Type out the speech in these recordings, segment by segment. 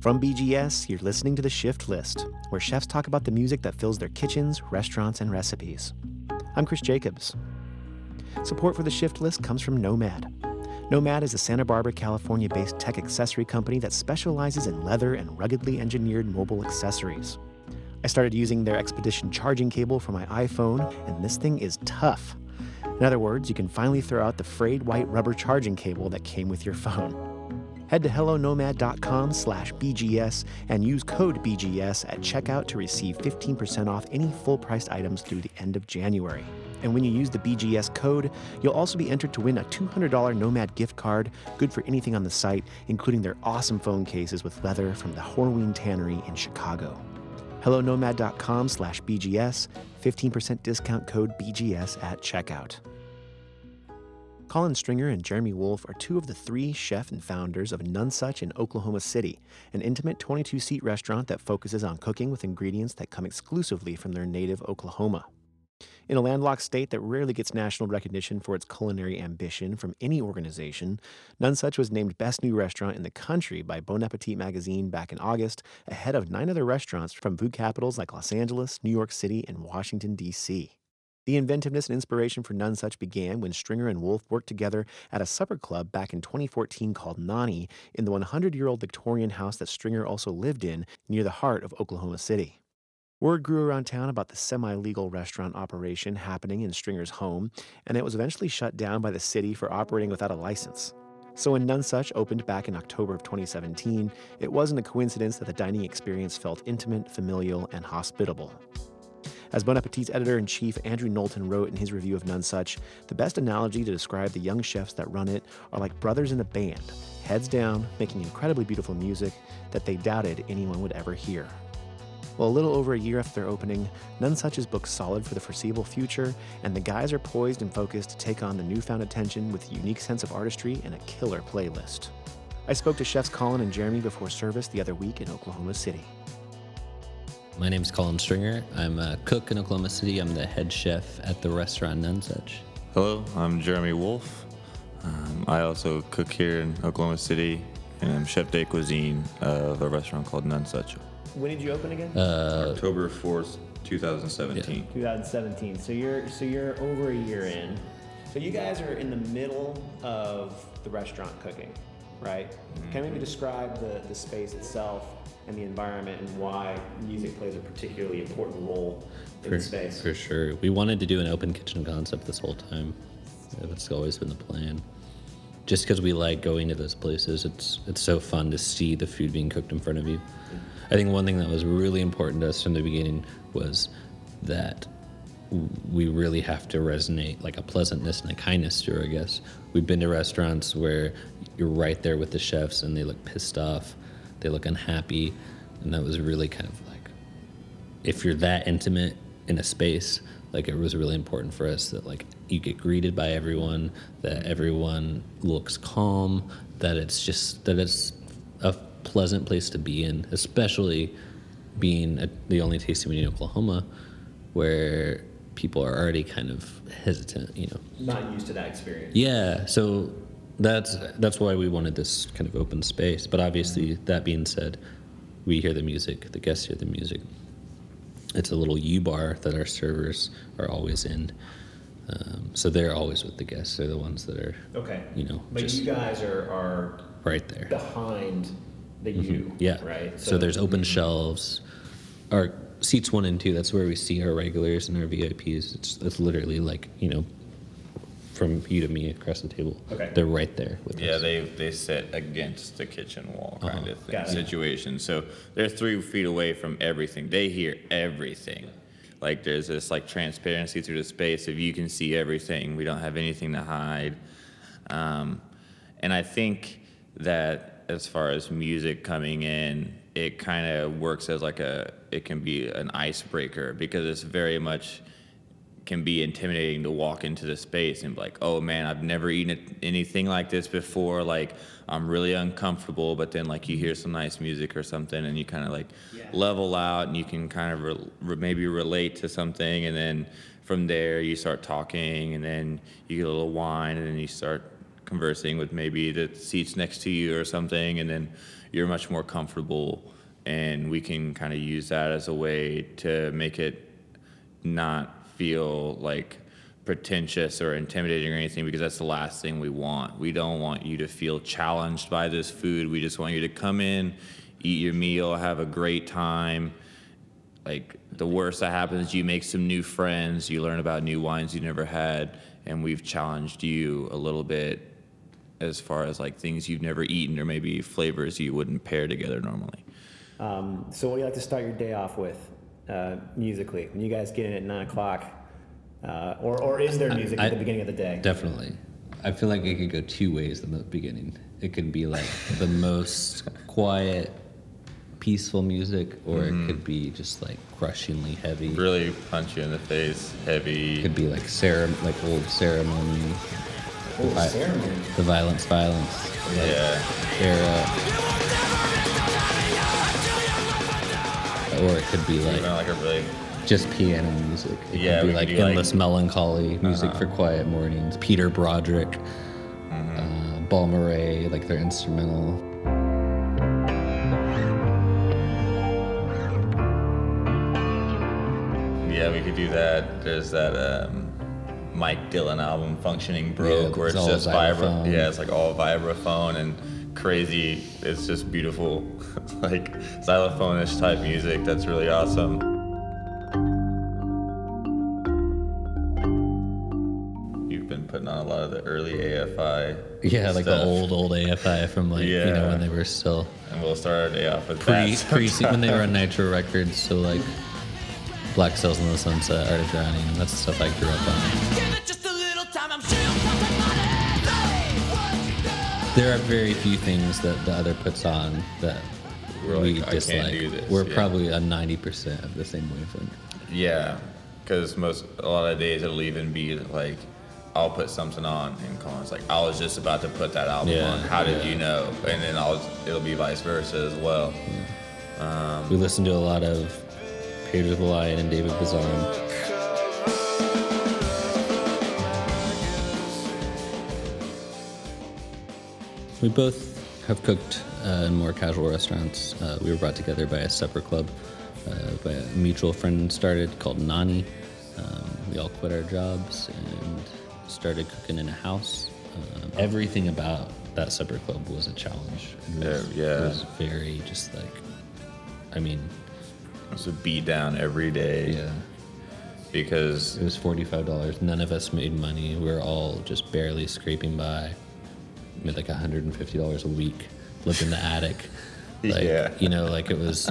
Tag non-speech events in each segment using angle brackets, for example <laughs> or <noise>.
From BGS, you're listening to The Shift List, where chefs talk about the music that fills their kitchens, restaurants, and recipes. I'm Chris Jacobs. Support for The Shift List comes from Nomad. Nomad is a Santa Barbara, California based tech accessory company that specializes in leather and ruggedly engineered mobile accessories. I started using their Expedition charging cable for my iPhone, and this thing is tough. In other words, you can finally throw out the frayed white rubber charging cable that came with your phone. Head to hellonomad.com slash BGS and use code BGS at checkout to receive 15% off any full-priced items through the end of January. And when you use the BGS code, you'll also be entered to win a $200 Nomad gift card, good for anything on the site, including their awesome phone cases with leather from the Horween Tannery in Chicago. HelloNomad.com slash BGS, 15% discount code BGS at checkout. Colin Stringer and Jeremy Wolfe are two of the three chef and founders of Nonesuch in Oklahoma City, an intimate 22 seat restaurant that focuses on cooking with ingredients that come exclusively from their native Oklahoma. In a landlocked state that rarely gets national recognition for its culinary ambition from any organization, Nonesuch was named Best New Restaurant in the country by Bon Appetit magazine back in August, ahead of nine other restaurants from food capitals like Los Angeles, New York City, and Washington, D.C. The inventiveness and inspiration for Nonesuch began when Stringer and Wolfe worked together at a supper club back in 2014 called Nani in the 100 year old Victorian house that Stringer also lived in near the heart of Oklahoma City. Word grew around town about the semi legal restaurant operation happening in Stringer's home, and it was eventually shut down by the city for operating without a license. So when Nonesuch opened back in October of 2017, it wasn't a coincidence that the dining experience felt intimate, familial, and hospitable. As Bon Appetit's editor in chief Andrew Knowlton wrote in his review of Nonesuch, the best analogy to describe the young chefs that run it are like brothers in a band, heads down, making incredibly beautiful music that they doubted anyone would ever hear. Well, a little over a year after their opening, Nonesuch is booked solid for the foreseeable future, and the guys are poised and focused to take on the newfound attention with a unique sense of artistry and a killer playlist. I spoke to chefs Colin and Jeremy before service the other week in Oklahoma City. My name is Colin Stringer. I'm a cook in Oklahoma City. I'm the head chef at the restaurant Nonesuch. Hello, I'm Jeremy Wolfe. Um, I also cook here in Oklahoma City, and I'm chef de cuisine of a restaurant called Nonesuch. When did you open again? Uh, October 4th, 2017. 2017. So you're so you're over a year in. So you guys are in the middle of the restaurant cooking, right? Can you maybe describe the, the space itself and the environment and why music plays a particularly important role in for, the space? for sure. We wanted to do an open kitchen concept this whole time. That's always been the plan. Just because we like going to those places, it's it's so fun to see the food being cooked in front of you. Mm-hmm. I think one thing that was really important to us from the beginning was that we really have to resonate like a pleasantness and a kindness to her, I guess. We've been to restaurants where you're right there with the chefs and they look pissed off, they look unhappy, and that was really kind of like if you're that intimate in a space, like it was really important for us that like you get greeted by everyone, that everyone looks calm, that it's just that it's a pleasant place to be in, especially being a, the only tasting room in Oklahoma, where people are already kind of hesitant, you know. Not used to that experience. Yeah, so that's that's why we wanted this kind of open space. But obviously, that being said, we hear the music, the guests hear the music. It's a little U bar that our servers are always in, um, so they're always with the guests. They're the ones that are, Okay. you know, But you guys are, are right there. behind the U. Yeah. Right. So, there's open shelves. Our seats one and two. That's where we see our regulars and our VIPs. It's it's literally like you know, from you to me across the table. Okay. They're right there with Yeah, us. they they sit against the kitchen wall kind of thing, Got it. situation. So they're three feet away from everything. They hear everything. Like there's this like transparency through the space. If you can see everything, we don't have anything to hide. Um, and I think that as far as music coming in, it kind of works as like a it can be an icebreaker because it's very much can be intimidating to walk into the space and be like, oh man, I've never eaten anything like this before. Like, I'm really uncomfortable. But then, like, you hear some nice music or something, and you kind of like level out, and you can kind of re- re- maybe relate to something. And then from there, you start talking, and then you get a little wine, and then you start conversing with maybe the seats next to you or something, and then you're much more comfortable. And we can kind of use that as a way to make it not feel like pretentious or intimidating or anything because that's the last thing we want. We don't want you to feel challenged by this food. We just want you to come in, eat your meal, have a great time. Like the worst that happens, you make some new friends, you learn about new wines you never had, and we've challenged you a little bit as far as like things you've never eaten or maybe flavors you wouldn't pair together normally. Um, so, what do you like to start your day off with uh, musically? When you guys get in at nine o'clock, uh, or or is there music I- at the beginning of the day? Definitely. I feel like it could go two ways in the beginning. It could be like the most quiet, peaceful music, or it could be just like crushingly heavy. Really punch you in the face, heavy. could be like cere- like old ceremony, Oh, I- ceremony. the violence, violence Yeah. era. Or it could be like like a really just piano music. It Yeah, could be like do, like- endless melancholy music for quiet mornings. Peter Broderick, Mm-hmm. uh, Balmorhea, like their instrumental. Yeah, we could do that. There's that um, Mike Dillon album, "Functioning Broke," Yeah, where it's it's just vibra. Yeah, it's like all vibraphone and crazy. It's just beautiful, <laughs> like xylophone-ish type music. That's really awesome. You've been putting on a lot of the early AFI. Yeah, like the old old AFI from like you know when they were still And we'll start our day off with pre that. pre when they were on Nitro Records. So like Black Sails in the Sunset, Art of Drowning. That's the stuff I grew up on. Give it just a little time, I'm sure you'll put the money. Say what you do. There are very few things that the other puts on that We're we like, "I can't dislike. do this," We're yeah. probably a ninety percent of the same wavelength. Yeah, because most a lot of days it'll even be like, I'll put something on, and Colin's like, I was just about to put that album Yeah, on. How did yeah. you know? And then I'll it'll be vice versa as well. Um, we listen to a lot of Pedro the Lion and David Bazan. We both have cooked uh, in more casual restaurants. Uh, we were brought together by a supper club uh, by a mutual friend started called Nani. Um, we all quit our jobs and started cooking in a house. Um, everything about that supper club was a challenge. It was, Yeah, yeah. It was very just like, I mean, It's a beat down every day yeah. because It was forty-five dollars. None of us made money. We were all just barely scraping by. Made like hundred and fifty dollars a week. Lived in the attic. <laughs> Like, Yeah. You know, like it was.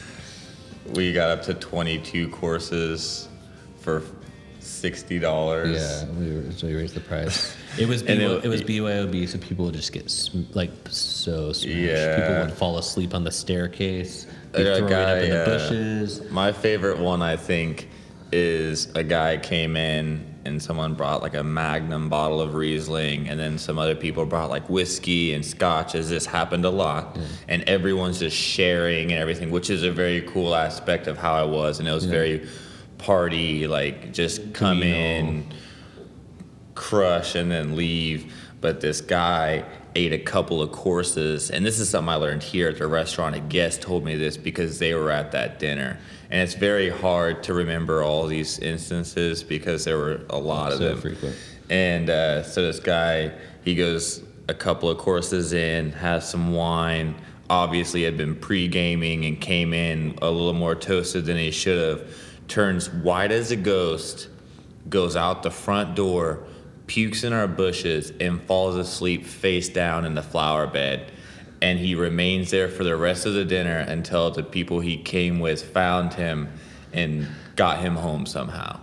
<laughs> we got up to 22 courses for sixty dollars. Yeah, we, were, so we raised the price. <laughs> It was And BY, it- it, was BYOB, so people would just get sm- like so smashed. Yeah. People would fall asleep on the staircase. They'd got a it guy, up in the uh, bushes. My favorite one, I think, is a guy came in and someone brought like a Magnum bottle of Riesling, and then some other people brought like whiskey and scotch, as this happened a lot. And everyone's just sharing and everything, which is a very cool aspect of how I was. And it was very party, like just come in, crush, and then leave. But this guy ate a couple of courses, and this is something I learned here at the restaurant. A guest told me this because they were at that dinner. And it's very hard to remember all these instances because there were a lot of So them. frequent. And uh, so this guy, he goes a couple of courses in, has some wine. Obviously, had been pre-gaming and came in a little more toasted than he should have. Turns white as a ghost, goes out the front door, pukes in our bushes, and falls asleep face down in the flower bed. And he remains there for the rest of the dinner until the people he came with found him and got him home somehow.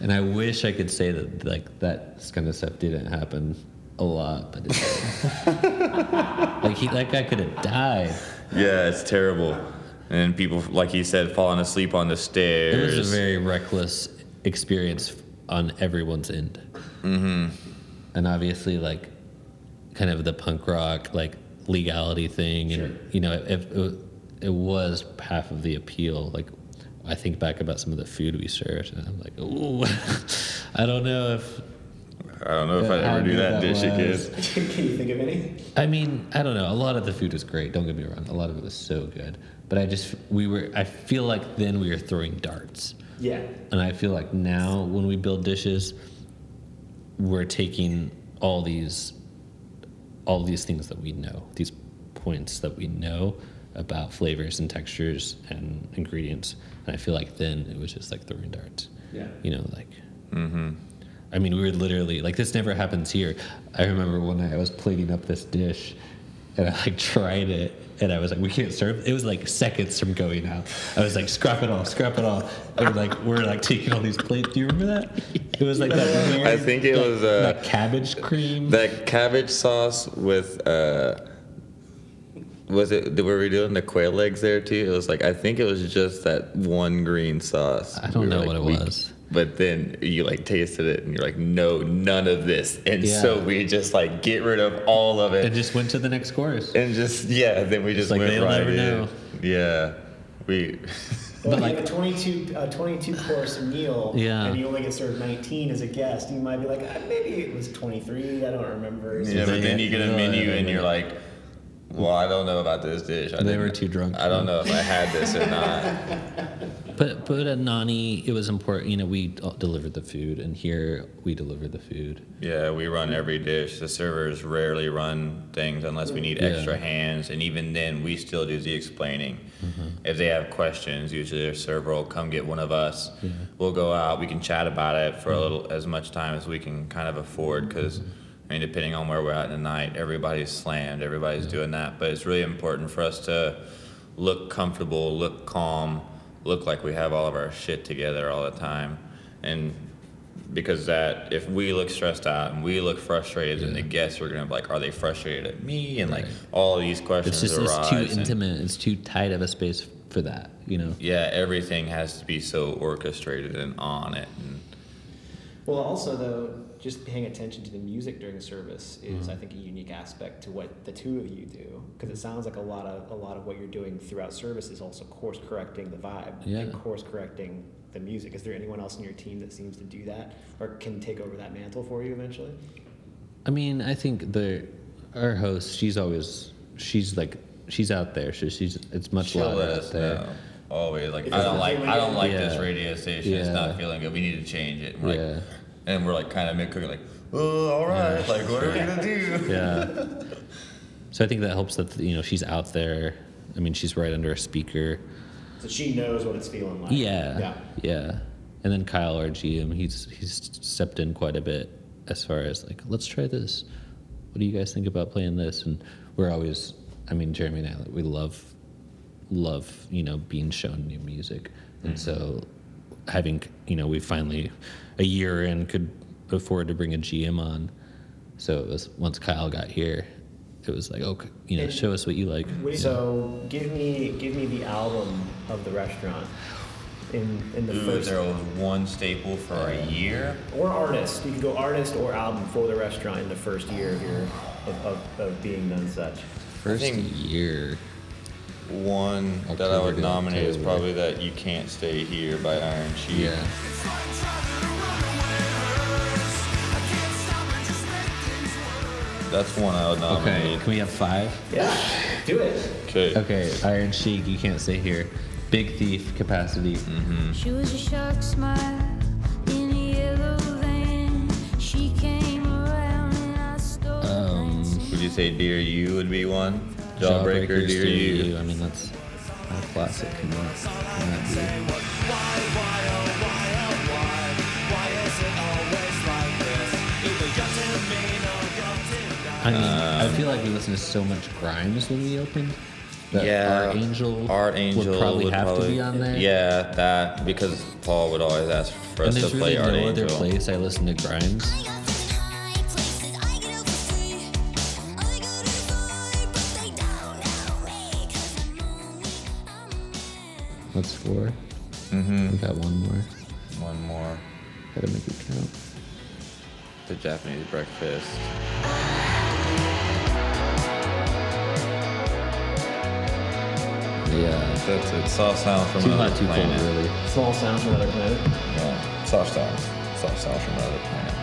And I wish I could say that like that kind of stuff didn't happen a lot, but it's <laughs> like he that guy could have died. Yeah, it's terrible. And people, like he said, falling asleep on the stairs. It was a very reckless experience on everyone's end. Mm-hmm. And obviously, like, kind of the punk rock, like, legality thing. And, you know, if it, it was half of the appeal. Like, I think back about some of the food we served, and I'm like, ooh, <laughs> I don't know if I don't know if I'd ever do that that dish was. again. <laughs> Can you think of any? I mean, I don't know. A lot of the food was great. Don't get me wrong. A lot of it was so good. But I just we were. I feel like then we were throwing darts, Yeah. and I feel like now when we build dishes, we're taking all these, all these things that we know, these points that we know about flavors and textures and ingredients, and I feel like then it was just like throwing darts. Yeah. You know, like. Mm-hmm. I mean, we were literally like this never happens here. I remember one night I was plating up this dish, and I like tried it, and I was like, "We can't serve." It was like seconds from going out. I was like, "Scrap it all, scrap it all." And we're like, we're like taking all these plates. Do you remember that? <laughs> It was like that <laughs> weird. I think it was, uh, cabbage cream. That cabbage sauce with uh was it were we doing the quail legs there too? It was like I think it was just that one green sauce. I don't We know like, what it we- was. But then you like tasted it and you're like, no, none of this. And so we just like get rid of all of it and just went to the next course. and just yeah, then we just like went they'll right never in. know. Yeah. We Well, But like- a 22, uh, 22 course meal Yeah. and you only get served 19 as a guest, you might be like, ah, maybe it was 23. I don't remember. Yeah, but then you get a menu and you're like, well, I don't know about this dish. I They were too drunk. I don't know if I had this or not. <laughs> But but at Nani, it was important. You know, we delivered the food, and here we delivered the food. Yeah, we run every dish. The servers rarely run things unless we need Yeah. extra hands, and even then, we still do the explaining. Mm-hmm. If they have questions, usually their server will come get one of us. We'll go out. We can chat about it for a little as much time as we can kind of afford, because I mean, depending on where we're at in the night, everybody's slammed. Everybody's doing that, but it's really important for us to look comfortable, look calm, look like we have all of our shit together all the time, and because that if we look stressed out and we look frustrated, then the guests are gonna be like, are they frustrated at me? And like Right. all these questions It's just arise. it's too and- intimate. It's too tight of a space for that. You know. yeah, everything has to be so orchestrated and on it. And Well, also though, just paying attention to the music during service is, mm-hmm. I think, a unique aspect to what the two of you do. Because it sounds like a lot of a lot of what you're doing throughout service is also course correcting the vibe Yeah. and course correcting the music. Is there anyone else in your team that seems to do that or can take over that mantle for you eventually? I mean, I think the our host, she's always she's like she's out there. So she's it's much she'll louder out there. know. Always like I don't not like I don't like Yeah. this radio station. It's not feeling good. We need to change it. And we're Yeah. Like, and we're like kind of mid cooking like, oh, all right. Like what are we gonna do? <laughs> Yeah. so I think that helps that you know she's out there. I mean, she's right under a speaker. So she knows what it's feeling like. Yeah. Yeah. Yeah. And then Kyle, our GM, he's he's stepped in quite a bit as far as like, let's try this. What do you guys think about playing this? And we're always, I mean, Jeremy and I, we love, love, you know, being shown new music. And mm-hmm. so having, you know, we finally, a year in, could afford to bring a GM on. So it was once Kyle got here, it was like, okay, you know, And- show us what you like. So give me give me the album of the restaurant in in the Ooh, if first there was one staple for a year. or artist. You could go artist or album for the restaurant in the first year of your of, of, of being Nonesuch. First think- year. One that I would to nominate is probably that You Can't Stay Here by Iron Chic. Yeah. That's one I would nominate. Okay. nominate. Can we have five? Yeah, do it. Okay. Okay, Iron Chic, you can't stay here. Big Thief, Capacity. She was a shark smile in a yellow van. She came around and I stole Um, Would you say Dear You would be one? Jawbreaker, Jawbreaker's Dear You. I mean, that's a classic. Can that, can that? I mean, I feel like we listened to so much Grimes when we opened. That Yeah, Art Angel, Art Angel would probably have to be on there. Yeah, that because Paul would always ask for us to play really Art no Angel. other place I listen to Grimes. That's 4 Mm-hmm. We got one more. One more, Gotta make it count. the Japanese breakfast. Yeah. That's it. Soft sound from Too another hot, too cold, really. Small sounds from another planet. Yeah, soft sound. Soft sound from another planet.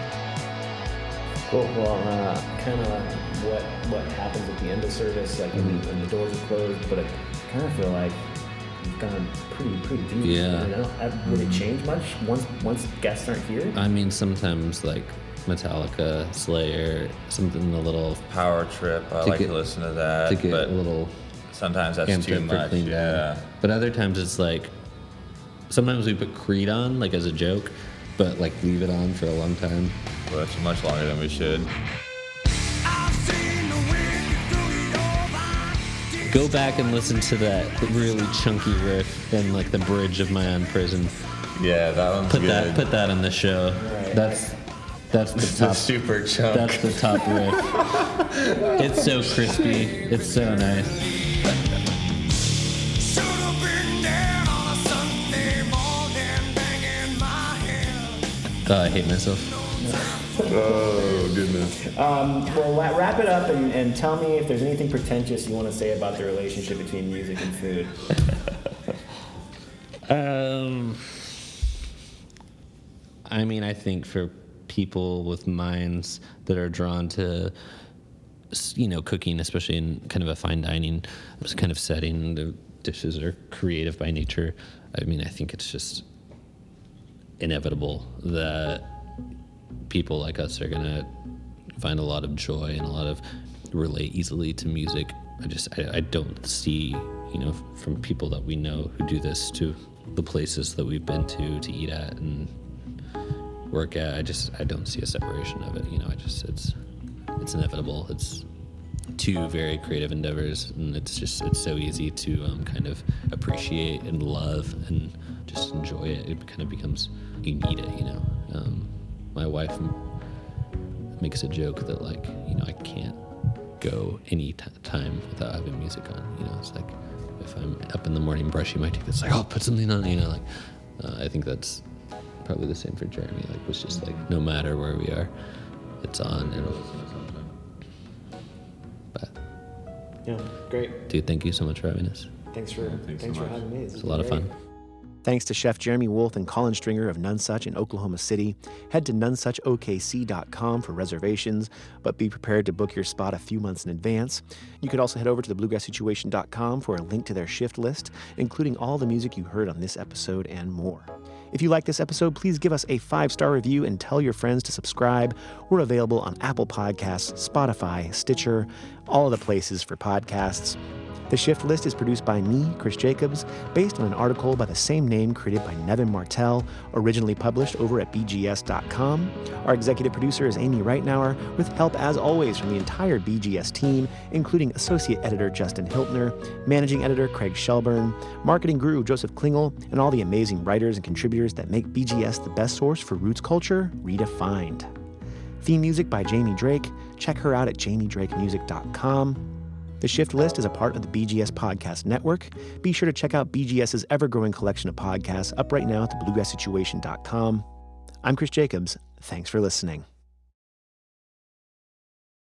Cool. Well, uh, kind of what what happens at the end of service, like when, Mm-hmm. when the doors are closed, but I kind of feel like you've gone pretty pretty deep. Yeah. You know, would it change much once once guests aren't here? I mean, sometimes like Metallica, Slayer, something a little Power Trip. I To like get- to listen to that. to get but a little sometimes that's too much. Yeah. down. But other times it's like sometimes we put Creed on like as a joke, but like leave it on for a long time. Well, that's much longer than we should. Go back and listen to that really chunky riff and like the bridge of my own prison. Yeah, that one's Put good. that put that on the show. That's that's the It's a top super chunk. that's the top riff. <laughs> It's so crispy. It's so nice. Should have been there on a Sunday morning, banging my head. Oh, I hate myself. Oh goodness. Um, well, la- wrap it up and, and tell me if there's anything pretentious you want to say about the relationship between music and food. <laughs> Um, I mean, I think for people with minds that are drawn to, you know, cooking, especially in kind of a fine dining kind of setting, the dishes are creative by nature. I mean, I think it's just inevitable that people like us are gonna find a lot of joy and a lot of relate easily to music. I just I, I don't see you know from people that we know who do this to the places that we've been to to eat at and work at. I just I don't see a separation of it. You know, I just it's it's inevitable. It's two very creative endeavors, and it's just it's so easy to um, kind of appreciate and love and just enjoy it. It kind of becomes you need it, you know. Um, my wife makes a joke that like you know I can't go any t- time without having music on. You know, it's like if I'm up in the morning brushing my teeth, it's like oh put something on. You know, like uh, I think that's probably the same for Jeremy. Like was just like no matter where we are, it's on. And but Yeah, great. dude, thank you so much for having us. Thanks for thanks thanks so for much. having me. It's a lot of fun. Thanks to Chef Jeremy Wolfe and Colin Stringer of Nonesuch in Oklahoma City. Head to nonesuchokc.com for reservations, but be prepared to book your spot a few months in advance. You could also head over to thebluegrasssituation.com for a link to their shift list, including all the music you heard on this episode and more. If you like this episode, please give us a five star review and tell your friends to subscribe. We're available on Apple Podcasts, Spotify, Stitcher, all of the places for podcasts. The Shift List is produced by me, Chris Jacobs, based on an article by the same name created by Nevin Martell, originally published over at BGS.com. Our executive producer is Amy Reitnauer, with help as always from the entire BGS team, including associate editor Justin Hiltner, managing editor Craig Shelburne, marketing guru Joseph Klingel, and all the amazing writers and contributors that make BGS the best source for roots culture redefined. Theme music by Jamie Drake. Check her out at jamiedrakemusic.com. The Shift List is a part of the BGS Podcast Network. Be sure to check out BGS's ever growing collection of podcasts up right now at thebluegrasssituation.com. I'm Chris Jacobs. Thanks for listening.